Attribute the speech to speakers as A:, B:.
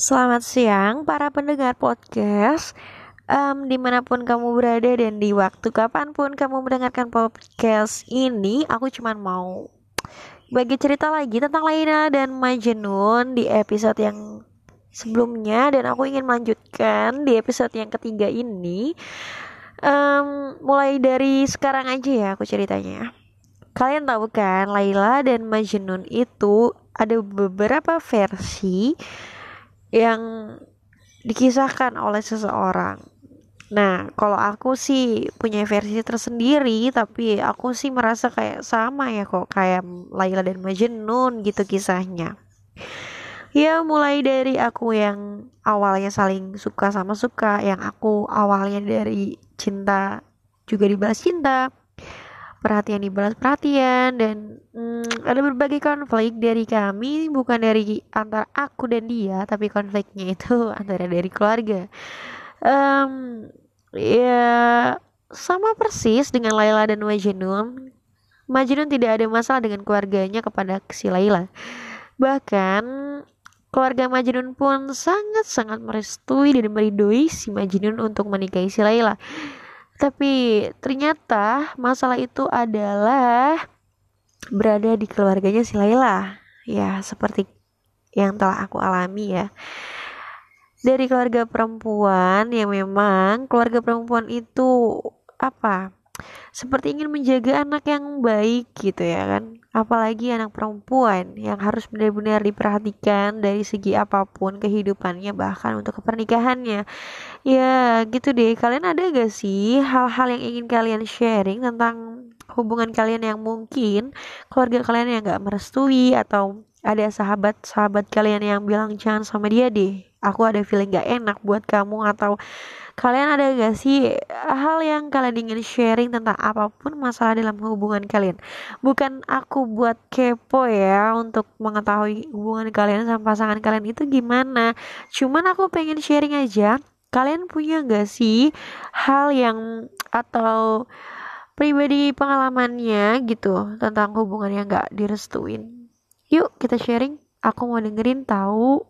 A: Selamat siang para pendengar podcast. Um, Di mana pun kamu berada dan di waktu kapan pun kamu mendengarkan podcast ini Aku cuma mau bagi cerita lagi tentang Laina dan Majnun di episode yang sebelumnya Dan aku ingin melanjutkan di episode yang ketiga ini. Um, Mulai dari sekarang aja ya aku ceritanya. Kalian tahu kan Laila dan Majnun itu ada beberapa versi yang dikisahkan oleh seseorang. Nah, kalau aku sih punya versi tersendiri, tapi aku sih merasa kayak sama ya kok kayak Laila dan Majnun gitu kisahnya. Ya, mulai dari aku yang awalnya saling suka sama suka, yang aku awalnya dari cinta juga dibalas cinta, perhatian dibalas perhatian dan hmm, ada berbagai konflik dari kami bukan dari antara aku dan dia tapi konfliknya itu antara dari keluarga. Um, ya sama persis dengan Laila dan Majnun. Majnun tidak ada masalah dengan keluarganya kepada si Laila. Bahkan keluarga Majnun pun sangat-sangat merestui dan meridoi si Majnun untuk menikahi si Laila tapi ternyata masalah itu adalah berada di keluarganya si Laila. Ya, seperti yang telah aku alami ya. Dari keluarga perempuan yang memang keluarga perempuan itu apa? Seperti ingin menjaga anak yang baik gitu ya kan. Apalagi anak perempuan yang harus benar-benar diperhatikan dari segi apa pun kehidupannya bahkan untuk kepernikahannya. Ya gitu deh, kalian ada gak sih hal-hal yang ingin kalian sharing tentang hubungan kalian yang mungkin keluarga kalian yang gak merestui atau ada sahabat-sahabat kalian yang bilang jangan sama dia deh aku ada feeling gak enak buat kamu atau kalian ada gak sih hal yang kalian ingin sharing tentang apa pun masalah dalam hubungan kalian? Bukan aku buat kepo ya untuk mengetahui hubungan kalian sama pasangan kalian itu gimana. Cuman aku pengen sharing aja kalian punya gak sih hal yang atau pribadi pengalamannya gitu tentang hubungan yang gak direstuin? Yuk kita sharing. Aku mau dengerin tahu